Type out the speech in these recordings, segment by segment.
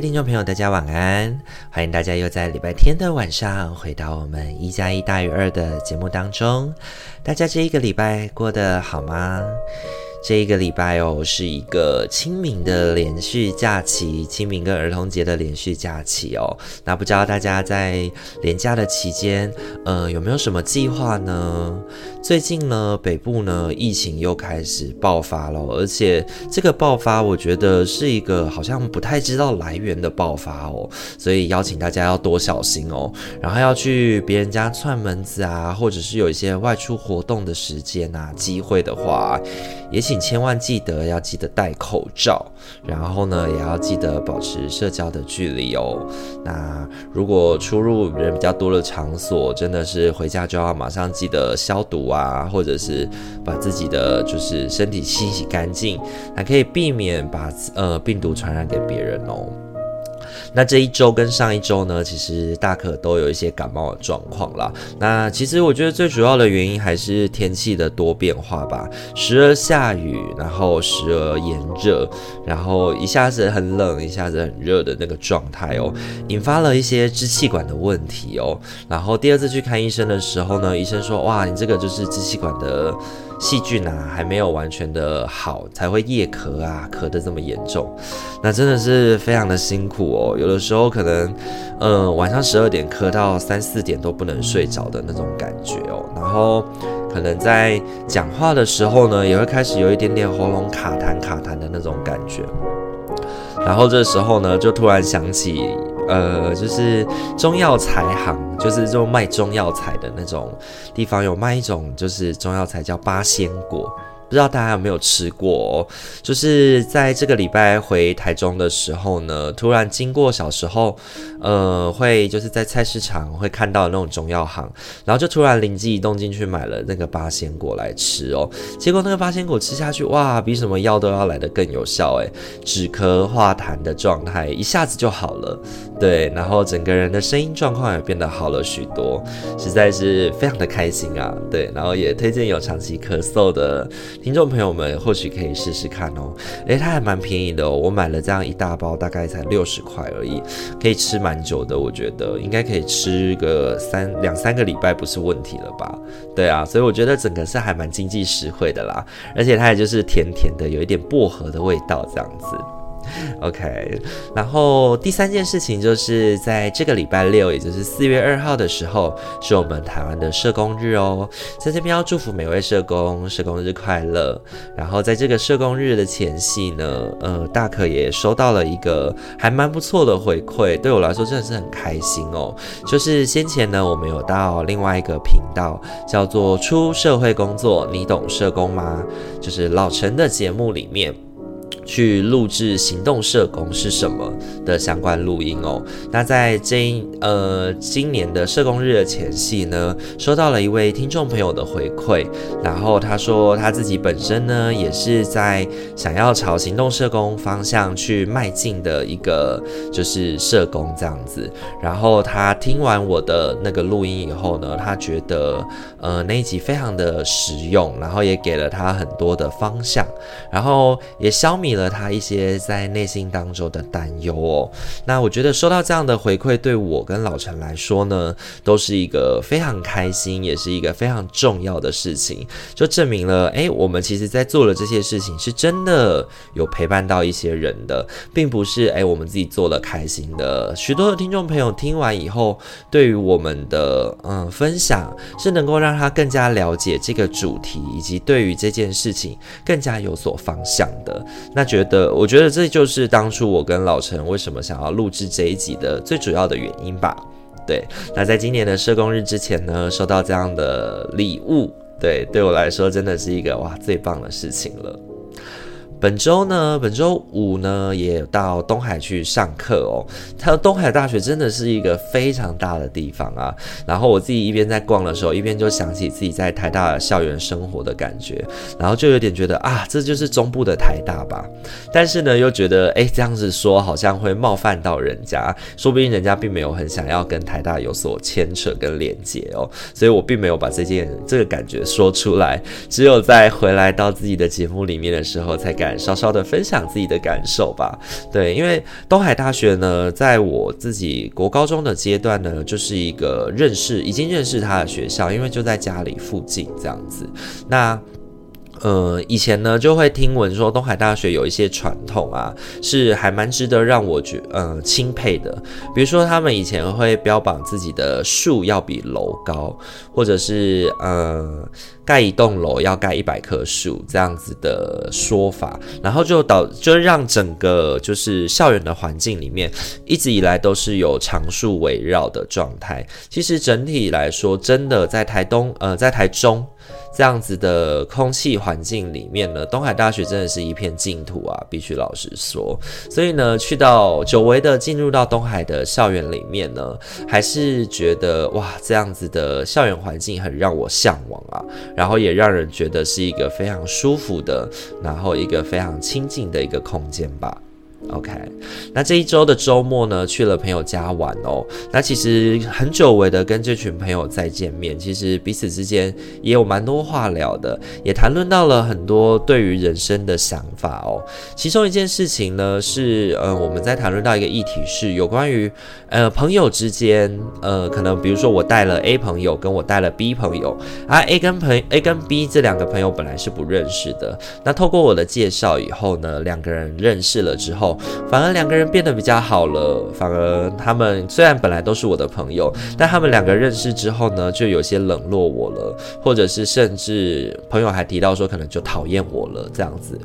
听众朋友，大家晚安！欢迎大家又在礼拜天的晚上回到我们一加一大于二的节目当中。大家这一个礼拜过得好吗？这一个礼拜哦，是一个清明的连续假期，清明跟儿童节的连续假期哦。那不知道大家在连假的期间，呃，有没有什么计划呢？最近呢，北部呢，疫情又开始爆发了，而且这个爆发，我觉得是一个好像不太知道来源的爆发哦，所以邀请大家要多小心哦。然后要去别人家串门子啊，或者是有一些外出活动的时间啊、机会的话，也请千万记得要记得戴口罩，然后呢，也要记得保持社交的距离哦。那如果出入人比较多的场所，真的是回家就要马上记得消毒啊，或者是把自己的就是身体清洗干净，还可以避免把呃病毒传染给别人哦。那这一周跟上一周呢，其实大可都有一些感冒的状况啦。那其实我觉得最主要的原因还是天气的多变化吧，时而下雨，然后时而炎热，然后一下子很冷，一下子很热的那个状态哦，引发了一些支气管的问题哦。然后第二次去看医生的时候呢，医生说：“哇，你这个就是支气管的。”细菌啊，还没有完全的好，才会夜咳啊，咳得这么严重，那真的是非常的辛苦哦。有的时候可能，呃，晚上十二点咳到三四点都不能睡着的那种感觉哦。然后可能在讲话的时候呢，也会开始有一点点喉咙卡痰卡痰的那种感觉。然后这时候呢，就突然想起。呃，就是中药材行，就是就卖中药材的那种地方，有卖一种就是中药材叫八仙果。不知道大家有没有吃过哦？就是在这个礼拜回台中的时候呢，突然经过小时候，呃，会就是在菜市场会看到那种中药行，然后就突然灵机一动进去买了那个八仙果来吃哦。结果那个八仙果吃下去，哇，比什么药都要来得更有效诶，止咳化痰的状态一下子就好了，对，然后整个人的声音状况也变得好了许多，实在是非常的开心啊，对，然后也推荐有长期咳嗽的。听众朋友们或许可以试试看哦，诶，它还蛮便宜的哦，我买了这样一大包，大概才六十块而已，可以吃蛮久的，我觉得应该可以吃个三两三个礼拜不是问题了吧？对啊，所以我觉得整个是还蛮经济实惠的啦，而且它也就是甜甜的，有一点薄荷的味道这样子。OK，然后第三件事情就是在这个礼拜六，也就是四月二号的时候，是我们台湾的社工日哦。在这边要祝福每位社工，社工日快乐。然后在这个社工日的前夕呢，呃，大可也收到了一个还蛮不错的回馈，对我来说真的是很开心哦。就是先前呢，我们有到另外一个频道，叫做“出社会工作，你懂社工吗？”就是老陈的节目里面。去录制行动社工是什么的相关录音哦。那在这呃今年的社工日的前夕呢，收到了一位听众朋友的回馈，然后他说他自己本身呢也是在想要朝行动社工方向去迈进的一个就是社工这样子。然后他听完我的那个录音以后呢，他觉得呃那一集非常的实用，然后也给了他很多的方向，然后也消弭了他一些在内心当中的担忧哦。那我觉得收到这样的回馈，对我跟老陈来说呢，都是一个非常开心，也是一个非常重要的事情。就证明了，诶，我们其实在做的这些事情是真的有陪伴到一些人的，并不是诶我们自己做了开心的。许多的听众朋友听完以后，对于我们的嗯分享，是能够让他更加了解这个主题，以及对于这件事情更加有所方向的。那觉得，我觉得这就是当初我跟老陈为什么想要录制这一集的最主要的原因吧。对，那在今年的社工日之前呢，收到这样的礼物，对，对我来说真的是一个哇最棒的事情了。本周呢，本周五呢，也到东海去上课哦。他东海大学真的是一个非常大的地方啊。然后我自己一边在逛的时候，一边就想起自己在台大校园生活的感觉，然后就有点觉得啊，这就是中部的台大吧。但是呢，又觉得诶，这样子说好像会冒犯到人家，说不定人家并没有很想要跟台大有所牵扯跟连接哦。所以我并没有把这件这个感觉说出来，只有在回来到自己的节目里面的时候，才敢稍稍的分享自己的感受吧。对，因为东海大学呢，在我自己国高中的阶段呢，就是一个认识已经认识他的学校，因为就在家里附近这样子。那。呃，以前呢就会听闻说东海大学有一些传统啊，是还蛮值得让我觉呃钦佩的。比如说他们以前会标榜自己的树要比楼高，或者是呃盖一栋楼要盖一百棵树这样子的说法，然后就导就让整个就是校园的环境里面一直以来都是有长树围绕的状态。其实整体来说，真的在台东呃在台中。这样子的空气环境里面呢，东海大学真的是一片净土啊，必须老实说。所以呢，去到久违的进入到东海的校园里面呢，还是觉得哇，这样子的校园环境很让我向往啊，然后也让人觉得是一个非常舒服的，然后一个非常亲近的一个空间吧。OK，那这一周的周末呢，去了朋友家玩哦。那其实很久违的跟这群朋友再见面，其实彼此之间也有蛮多话聊的，也谈论到了很多对于人生的想法哦。其中一件事情呢，是呃我们在谈论到一个议题，是有关于呃朋友之间，呃可能比如说我带了 A 朋友，跟我带了 B 朋友，啊 A 跟朋 A 跟 B 这两个朋友本来是不认识的，那透过我的介绍以后呢，两个人认识了之后。反而两个人变得比较好了。反而他们虽然本来都是我的朋友，但他们两个认识之后呢，就有些冷落我了，或者是甚至朋友还提到说，可能就讨厌我了这样子。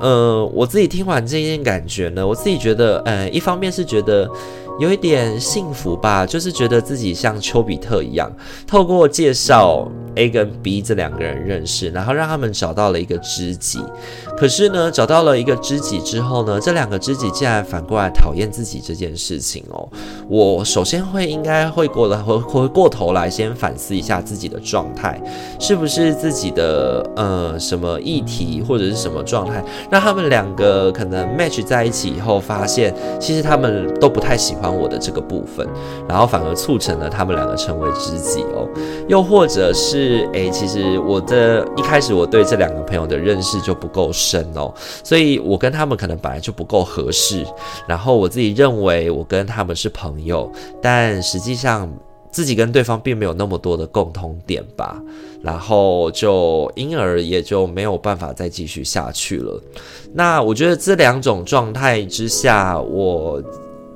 嗯，我自己听完这件感觉呢，我自己觉得，呃，一方面是觉得。有一点幸福吧，就是觉得自己像丘比特一样，透过介绍 A 跟 B 这两个人认识，然后让他们找到了一个知己。可是呢，找到了一个知己之后呢，这两个知己竟然反过来讨厌自己这件事情哦。我首先会应该会过来回回过头来先反思一下自己的状态，是不是自己的呃什么议题或者是什么状态，让他们两个可能 match 在一起以后，发现其实他们都不太喜欢。我的这个部分，然后反而促成了他们两个成为知己哦。又或者是，诶，其实我的一开始我对这两个朋友的认识就不够深哦，所以我跟他们可能本来就不够合适。然后我自己认为我跟他们是朋友，但实际上自己跟对方并没有那么多的共同点吧。然后就因而也就没有办法再继续下去了。那我觉得这两种状态之下，我。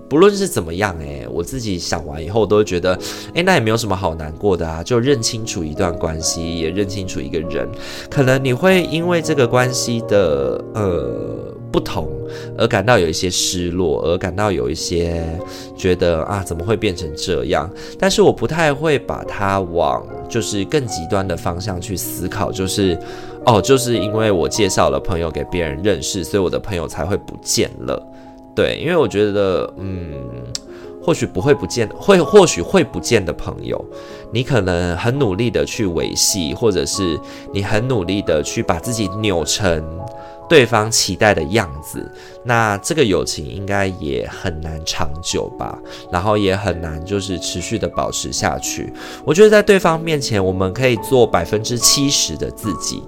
不论是怎么样，诶，我自己想完以后，我都会觉得，诶，那也没有什么好难过的啊。就认清楚一段关系，也认清楚一个人，可能你会因为这个关系的呃不同而感到有一些失落，而感到有一些觉得啊，怎么会变成这样？但是我不太会把它往就是更极端的方向去思考，就是哦，就是因为我介绍了朋友给别人认识，所以我的朋友才会不见了。对，因为我觉得，嗯，或许不会不见，会或许会不见的朋友，你可能很努力的去维系，或者是你很努力的去把自己扭成对方期待的样子，那这个友情应该也很难长久吧，然后也很难就是持续的保持下去。我觉得在对方面前，我们可以做百分之七十的自己。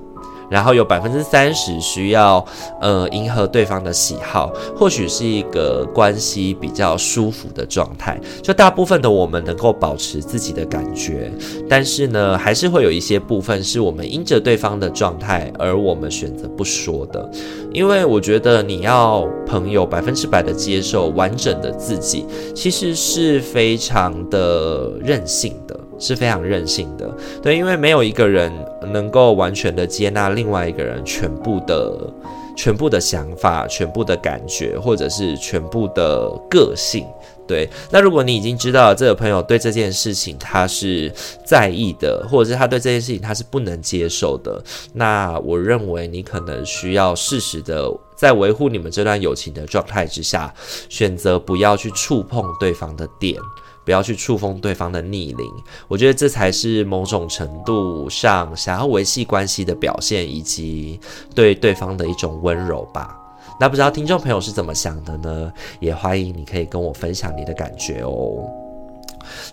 然后有百分之三十需要，呃，迎合对方的喜好，或许是一个关系比较舒服的状态。就大部分的我们能够保持自己的感觉，但是呢，还是会有一些部分是我们因着对方的状态而我们选择不说的。因为我觉得你要朋友百分之百的接受完整的自己，其实是非常的任性的。是非常任性的，对，因为没有一个人能够完全的接纳另外一个人全部的、全部的想法、全部的感觉，或者是全部的个性。对，那如果你已经知道这个朋友对这件事情他是在意的，或者是他对这件事情他是不能接受的，那我认为你可能需要适时的在维护你们这段友情的状态之下，选择不要去触碰对方的点，不要去触碰对方的逆鳞。我觉得这才是某种程度上想要维系关系的表现，以及对对方的一种温柔吧。那不知道听众朋友是怎么想的呢？也欢迎你可以跟我分享你的感觉哦。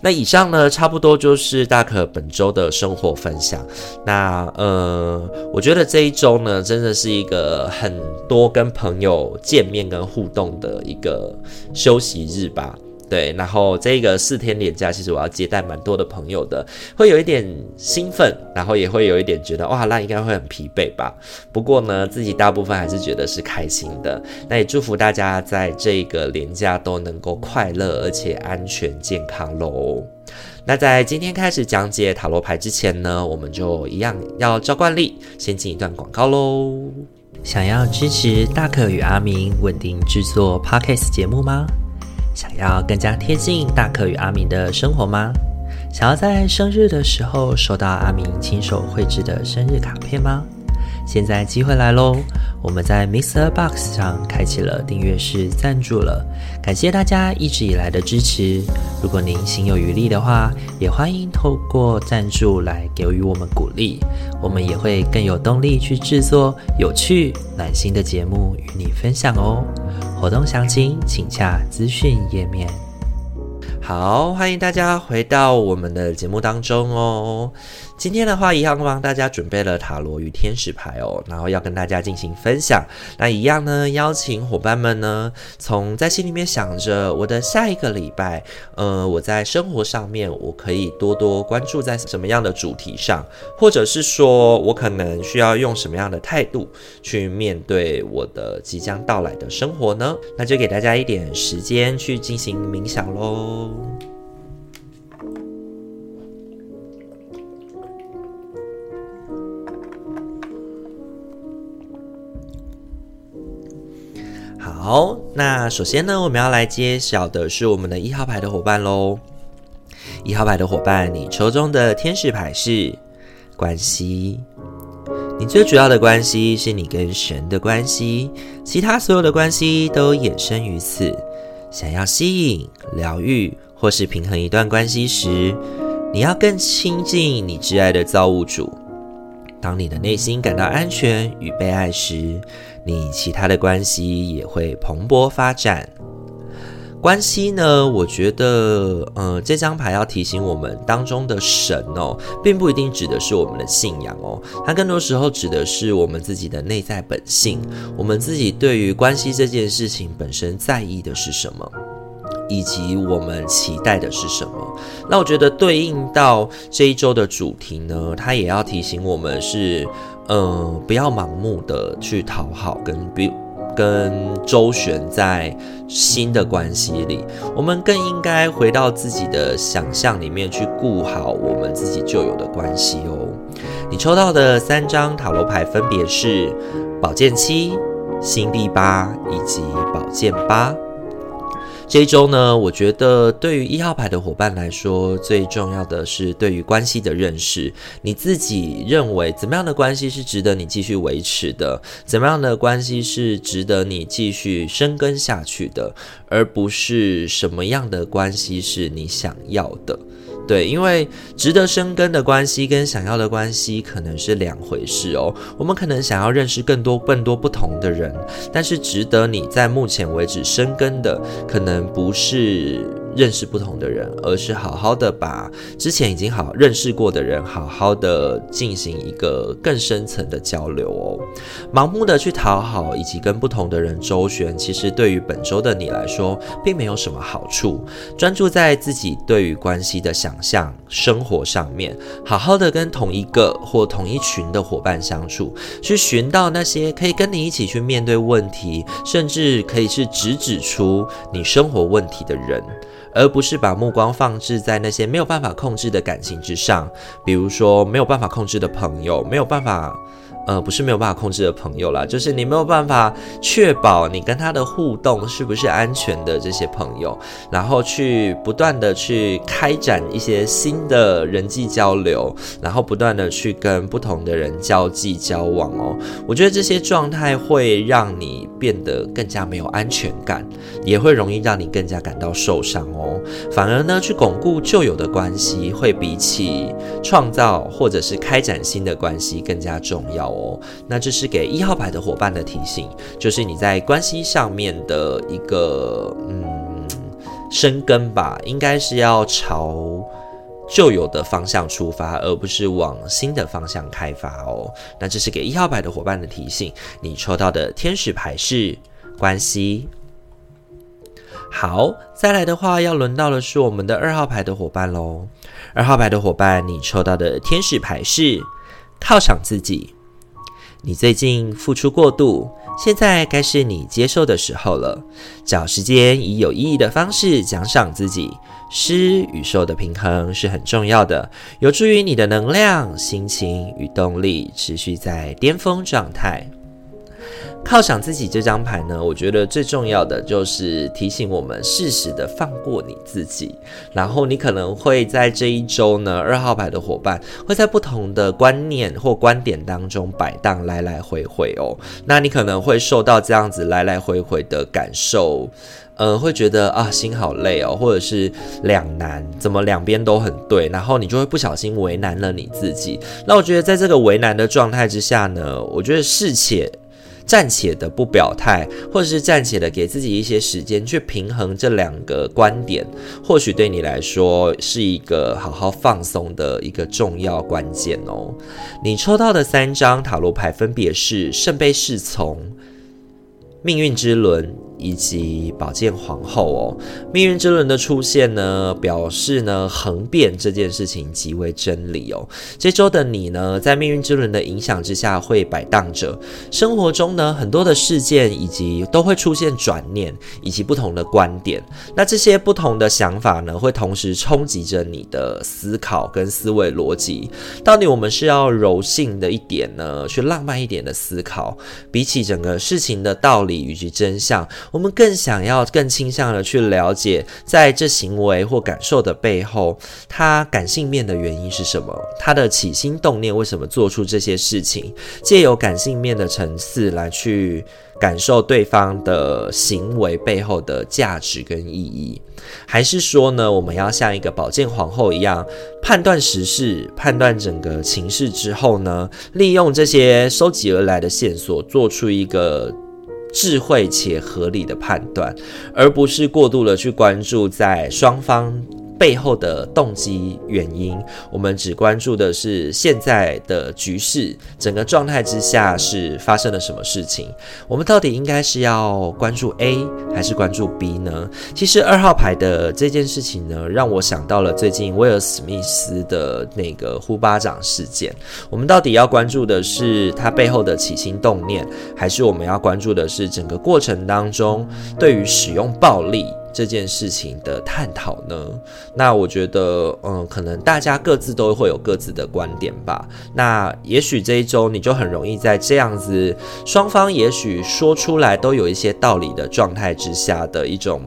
那以上呢，差不多就是大可本周的生活分享。那呃，我觉得这一周呢，真的是一个很多跟朋友见面跟互动的一个休息日吧。对，然后这个四天连假，其实我要接待蛮多的朋友的，会有一点兴奋，然后也会有一点觉得哇，那应该会很疲惫吧。不过呢，自己大部分还是觉得是开心的。那也祝福大家在这个连假都能够快乐而且安全健康喽。那在今天开始讲解塔罗牌之前呢，我们就一样要照惯例，先进一段广告喽。想要支持大可与阿明稳定制作 Podcast 节目吗？想要更加贴近大可与阿明的生活吗？想要在生日的时候收到阿明亲手绘制的生日卡片吗？现在机会来喽！我们在 MixerBox 上开启了订阅式赞助了，感谢大家一直以来的支持。如果您心有余力的话，也欢迎透过赞助来给予我们鼓励，我们也会更有动力去制作有趣、暖心的节目与你分享哦。活动详情请洽资讯页面。好，欢迎大家回到我们的节目当中哦。今天的话，一样帮大家准备了塔罗与天使牌哦，然后要跟大家进行分享。那一样呢，邀请伙伴们呢，从在心里面想着我的下一个礼拜，呃，我在生活上面我可以多多关注在什么样的主题上，或者是说我可能需要用什么样的态度去面对我的即将到来的生活呢？那就给大家一点时间去进行冥想喽。好，那首先呢，我们要来揭晓的是我们的一号牌的伙伴喽。一号牌的伙伴，你抽中的天使牌是关系。你最主要的关系是你跟神的关系，其他所有的关系都衍生于此。想要吸引、疗愈或是平衡一段关系时，你要更亲近你挚爱的造物主。当你的内心感到安全与被爱时，你其他的关系也会蓬勃发展。关系呢，我觉得，呃，这张牌要提醒我们当中的神哦，并不一定指的是我们的信仰哦，它更多时候指的是我们自己的内在本性，我们自己对于关系这件事情本身在意的是什么，以及我们期待的是什么。那我觉得对应到这一周的主题呢，它也要提醒我们是。嗯，不要盲目的去讨好跟比跟周旋在新的关系里，我们更应该回到自己的想象里面去顾好我们自己旧有的关系哦。你抽到的三张塔罗牌分别是宝剑七、星币八以及宝剑八。这一周呢，我觉得对于一号牌的伙伴来说，最重要的是对于关系的认识。你自己认为怎么样的关系是值得你继续维持的？怎么样的关系是值得你继续深耕下去的？而不是什么样的关系是你想要的？对，因为值得深耕的关系跟想要的关系可能是两回事哦。我们可能想要认识更多、更多不同的人，但是值得你在目前为止深耕的，可能不是。认识不同的人，而是好好的把之前已经好认识过的人，好好的进行一个更深层的交流哦。盲目的去讨好以及跟不同的人周旋，其实对于本周的你来说，并没有什么好处。专注在自己对于关系的想象、生活上面，好好的跟同一个或同一群的伙伴相处，去寻到那些可以跟你一起去面对问题，甚至可以是直指出你生活问题的人。而不是把目光放置在那些没有办法控制的感情之上，比如说没有办法控制的朋友，没有办法，呃，不是没有办法控制的朋友啦，就是你没有办法确保你跟他的互动是不是安全的这些朋友，然后去不断的去开展一些新的人际交流，然后不断的去跟不同的人交际交往哦。我觉得这些状态会让你变得更加没有安全感，也会容易让你更加感到受伤哦。反而呢，去巩固旧有的关系，会比起创造或者是开展新的关系更加重要。哦，那这是给一号牌的伙伴的提醒，就是你在关系上面的一个嗯生根吧，应该是要朝旧有的方向出发，而不是往新的方向开发哦。那这是给一号牌的伙伴的提醒。你抽到的天使牌是关系。好，再来的话要轮到的是我们的二号牌的伙伴喽。二号牌的伙伴，你抽到的天使牌是犒赏自己。你最近付出过度，现在该是你接受的时候了。找时间以有意义的方式奖赏自己，施与受的平衡是很重要的，有助于你的能量、心情与动力持续在巅峰状态。犒赏自己这张牌呢，我觉得最重要的就是提醒我们适时的放过你自己。然后你可能会在这一周呢，二号牌的伙伴会在不同的观念或观点当中摆荡，来来回回哦。那你可能会受到这样子来来回回的感受，呃，会觉得啊，心好累哦，或者是两难，怎么两边都很对，然后你就会不小心为难了你自己。那我觉得在这个为难的状态之下呢，我觉得适且。暂且的不表态，或者是暂且的给自己一些时间去平衡这两个观点，或许对你来说是一个好好放松的一个重要关键哦。你抽到的三张塔罗牌分别是圣杯侍从、命运之轮。以及宝剑皇后哦，命运之轮的出现呢，表示呢恒变这件事情极为真理哦。这周的你呢，在命运之轮的影响之下，会摆荡着生活中呢很多的事件，以及都会出现转念以及不同的观点。那这些不同的想法呢，会同时冲击着你的思考跟思维逻辑。到底我们是要柔性的一点呢，去浪漫一点的思考，比起整个事情的道理以及真相。我们更想要、更倾向的去了解，在这行为或感受的背后，他感性面的原因是什么？他的起心动念为什么做出这些事情？借由感性面的层次来去感受对方的行为背后的价值跟意义，还是说呢，我们要像一个宝剑皇后一样，判断时事、判断整个情势之后呢，利用这些收集而来的线索，做出一个。智慧且合理的判断，而不是过度的去关注在双方。背后的动机原因，我们只关注的是现在的局势，整个状态之下是发生了什么事情。我们到底应该是要关注 A 还是关注 B 呢？其实二号牌的这件事情呢，让我想到了最近威尔史密斯的那个呼巴掌事件。我们到底要关注的是他背后的起心动念，还是我们要关注的是整个过程当中对于使用暴力这件事情的探讨呢？那我觉得，嗯，可能大家各自都会有各自的观点吧。那也许这一周你就很容易在这样子双方也许说出来都有一些道理的状态之下的一种。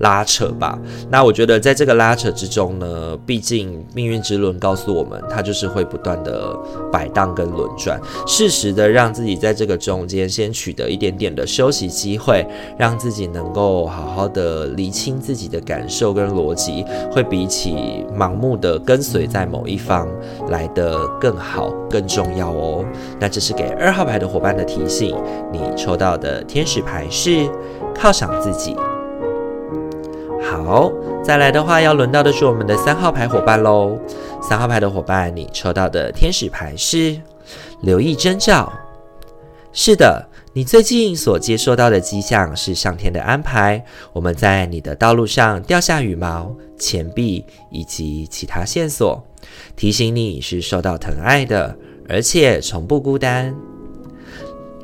拉扯吧，那我觉得在这个拉扯之中呢，毕竟命运之轮告诉我们，它就是会不断的摆荡跟轮转，适时的让自己在这个中间先取得一点点的休息机会，让自己能够好好的厘清自己的感受跟逻辑，会比起盲目的跟随在某一方来得更好更重要哦。那这是给二号牌的伙伴的提醒，你抽到的天使牌是犒赏自己。好，再来的话，要轮到的是我们的三号牌伙伴喽。三号牌的伙伴，你抽到的天使牌是留意征兆。是的，你最近所接收到的迹象是上天的安排。我们在你的道路上掉下羽毛、钱币以及其他线索，提醒你是受到疼爱的，而且从不孤单。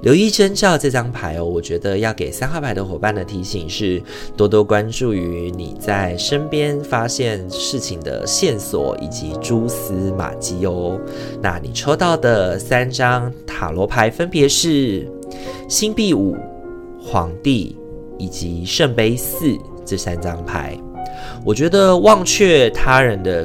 留意征兆这张牌哦，我觉得要给三号牌的伙伴的提醒是，多多关注于你在身边发现事情的线索以及蛛丝马迹哦。那你抽到的三张塔罗牌分别是星币五、皇帝以及圣杯四这三张牌。我觉得忘却他人的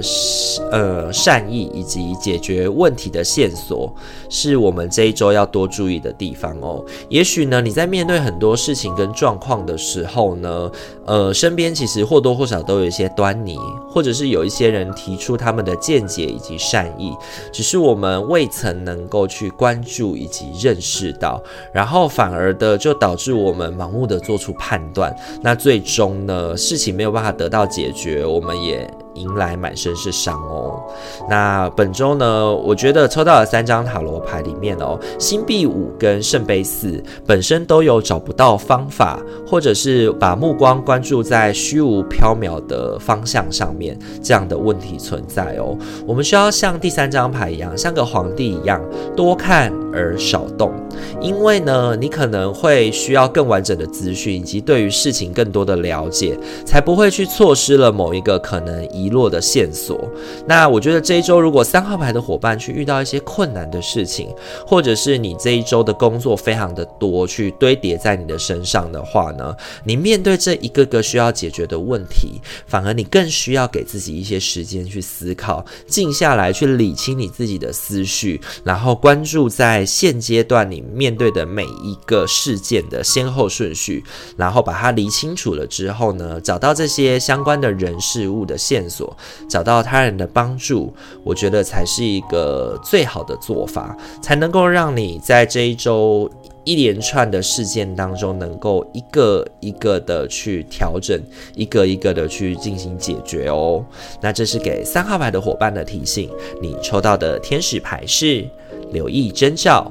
呃善意以及解决问题的线索，是我们这一周要多注意的地方哦。也许呢，你在面对很多事情跟状况的时候呢，呃，身边其实或多或少都有一些端倪，或者是有一些人提出他们的见解以及善意，只是我们未曾能够去关注以及认识到，然后反而的就导致我们盲目的做出判断，那最终呢，事情没有办法得到要解决，我们也迎来满身是伤哦。那本周呢，我觉得抽到了三张塔罗牌里面哦，星币五跟圣杯四本身都有找不到方法，或者是把目光关注在虚无缥缈的方向上面这样的问题存在哦。我们需要像第三张牌一样，像个皇帝一样，多看而少动，因为呢，你可能会需要更完整的资讯，以及对于事情更多的了解，才不会去错失了某一个可能遗落的线索。那我觉得这一周，如果三号牌的伙伴去遇到一些困难的事情，或者是你这一周的工作非常的多，去堆叠在你的身上的话呢，你面对这一个个需要解决的问题，反而你更需要给自己一些时间去思考，静下来去理清你自己的思绪，然后关注在现阶段你面对的每一个事件的先后顺序，然后把它理清楚了之后呢，找到这些相关的人事物的线索，找到他人的帮助，我觉得才是一个最好的做法，才能够让你在这一周一连串的事件当中，能够一个一个的去调整，一个一个的去进行解决哦。那这是给三号牌的伙伴的提醒，你抽到的天使牌是留意征兆。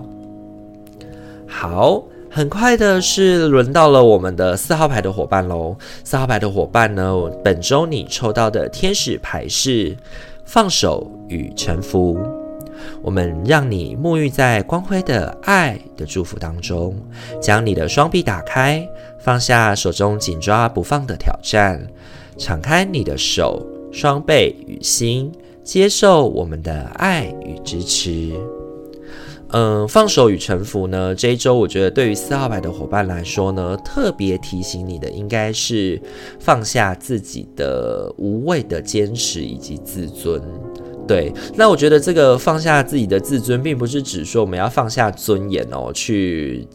好。很快的是轮到了我们的四号牌的伙伴喽。四号牌的伙伴呢，本周你抽到的天使牌是放手与臣服。我们让你沐浴在光辉的爱的祝福当中，将你的双臂打开，放下手中紧抓不放的挑战，敞开你的手、双臂与心，接受我们的爱与支持。嗯，放手与臣服呢，这一周我觉得对于四号牌的伙伴来说呢，特别提醒你的应该是放下自己的无谓的坚持以及自尊。对，那我觉得这个放下自己的自尊，并不是指说我们要放下尊严哦，去。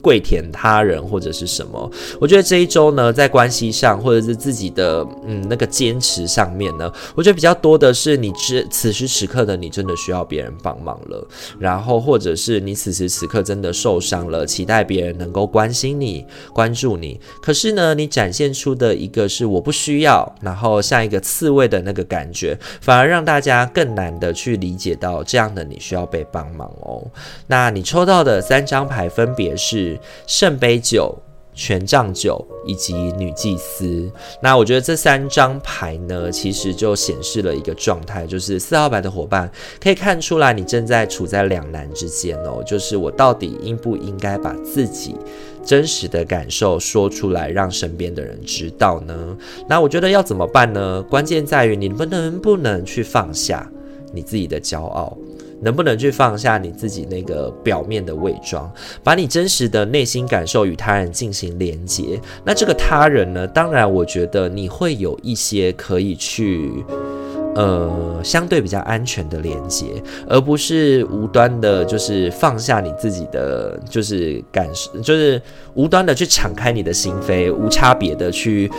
跪舔他人或者是什么？我觉得这一周呢，在关系上或者是自己的嗯那个坚持上面呢，我觉得比较多的是你此此时此刻的你真的需要别人帮忙了，然后或者是你此时此刻真的受伤了，期待别人能够关心你、关注你。可是呢，你展现出的一个是我不需要，然后像一个刺猬的那个感觉，反而让大家更难的去理解到这样的你需要被帮忙哦。那你抽到的三张牌分别是。圣杯九、权杖九以及女祭司。那我觉得这三张牌呢，其实就显示了一个状态，就是四号牌的伙伴可以看出来，你正在处在两难之间哦。就是我到底应不应该把自己真实的感受说出来，让身边的人知道呢？那我觉得要怎么办呢？关键在于你能不能不能去放下你自己的骄傲。能不能去放下你自己那个表面的伪装，把你真实的内心感受与他人进行连接？那这个他人呢？当然，我觉得你会有一些可以去，呃，相对比较安全的连接，而不是无端的，就是放下你自己的，就是感受，就是无端的去敞开你的心扉，无差别的去。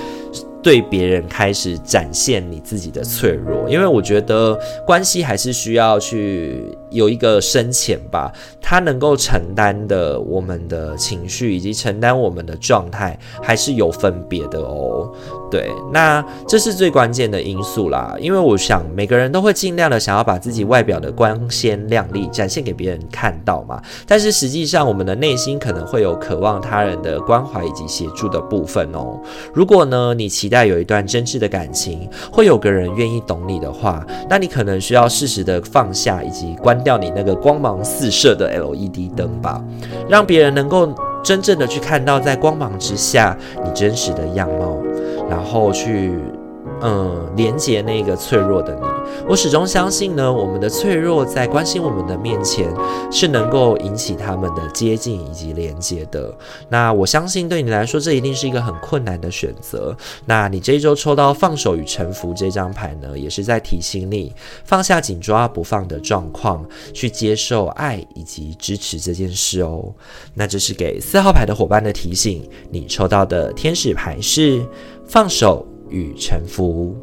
对别人开始展现你自己的脆弱，因为我觉得关系还是需要去有一个深浅吧，他能够承担的我们的情绪以及承担我们的状态还是有分别的哦。对，那这是最关键的因素啦，因为我想每个人都会尽量的想要把自己外表的光鲜亮丽展现给别人看到嘛，但是实际上我们的内心可能会有渴望他人的关怀以及协助的部分哦。如果呢，你期待有一段真挚的感情，会有个人愿意懂你的话，那你可能需要适时的放下以及关掉你那个光芒四射的 LED 灯吧，让别人能够真正的去看到在光芒之下你真实的样貌。然后去，嗯，连接那个脆弱的你。我始终相信呢，我们的脆弱在关心我们的面前，是能够引起他们的接近以及连接的。那我相信对你来说，这一定是一个很困难的选择。那你这一周抽到放手与臣服这张牌呢，也是在提醒你放下紧抓不放的状况，去接受爱以及支持这件事哦。那这是给四号牌的伙伴的提醒。你抽到的天使牌是。放手与臣服。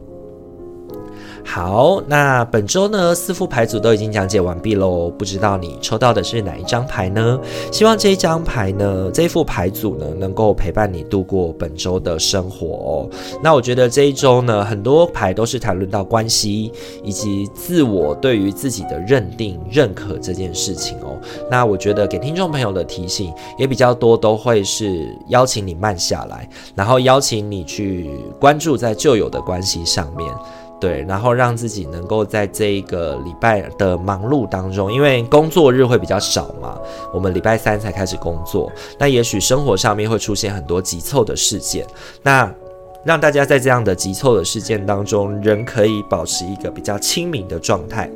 好，那本周呢，四副牌组都已经讲解完毕喽。不知道你抽到的是哪一张牌呢？希望这一张牌呢，这一副牌组呢，能够陪伴你度过本周的生活哦。那我觉得这一周呢，很多牌都是谈论到关系以及自我对于自己的认定、认可这件事情哦。那我觉得给听众朋友的提醒也比较多，都会是邀请你慢下来，然后邀请你去关注在旧有的关系上面。对，然后让自己能够在这一个礼拜的忙碌当中，因为工作日会比较少嘛，我们礼拜三才开始工作，那也许生活上面会出现很多急凑的事件，那让大家在这样的急凑的事件当中，仍可以保持一个比较清明的状态。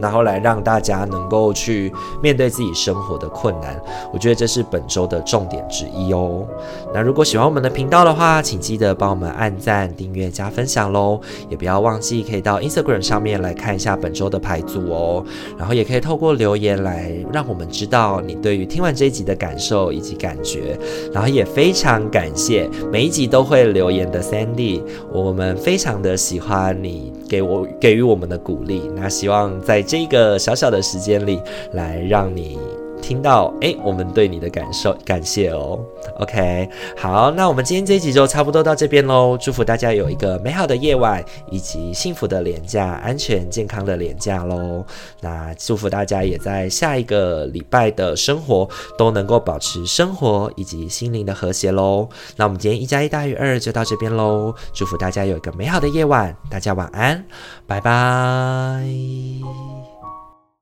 然后来让大家能够去面对自己生活的困难，我觉得这是本周的重点之一哦。那如果喜欢我们的频道的话，请记得帮我们按赞、订阅、加分享喽。也不要忘记可以到 Instagram 上面来看一下本周的牌组哦。然后也可以透过留言来让我们知道你对于听完这一集的感受以及感觉。然后也非常感谢每一集都会留言的 Sandy，我们非常的喜欢你给我给予我们的鼓励。那希望在这个小小的时间里，来让你听到，诶，我们对你的感受，感谢哦。OK，好，那我们今天这一集就差不多到这边喽。祝福大家有一个美好的夜晚，以及幸福的连假，安全健康的连假喽。那祝福大家也在下一个礼拜的生活都能够保持生活以及心灵的和谐喽。那我们今天一加一大于二就到这边喽。祝福大家有一个美好的夜晚，大家晚安，拜拜。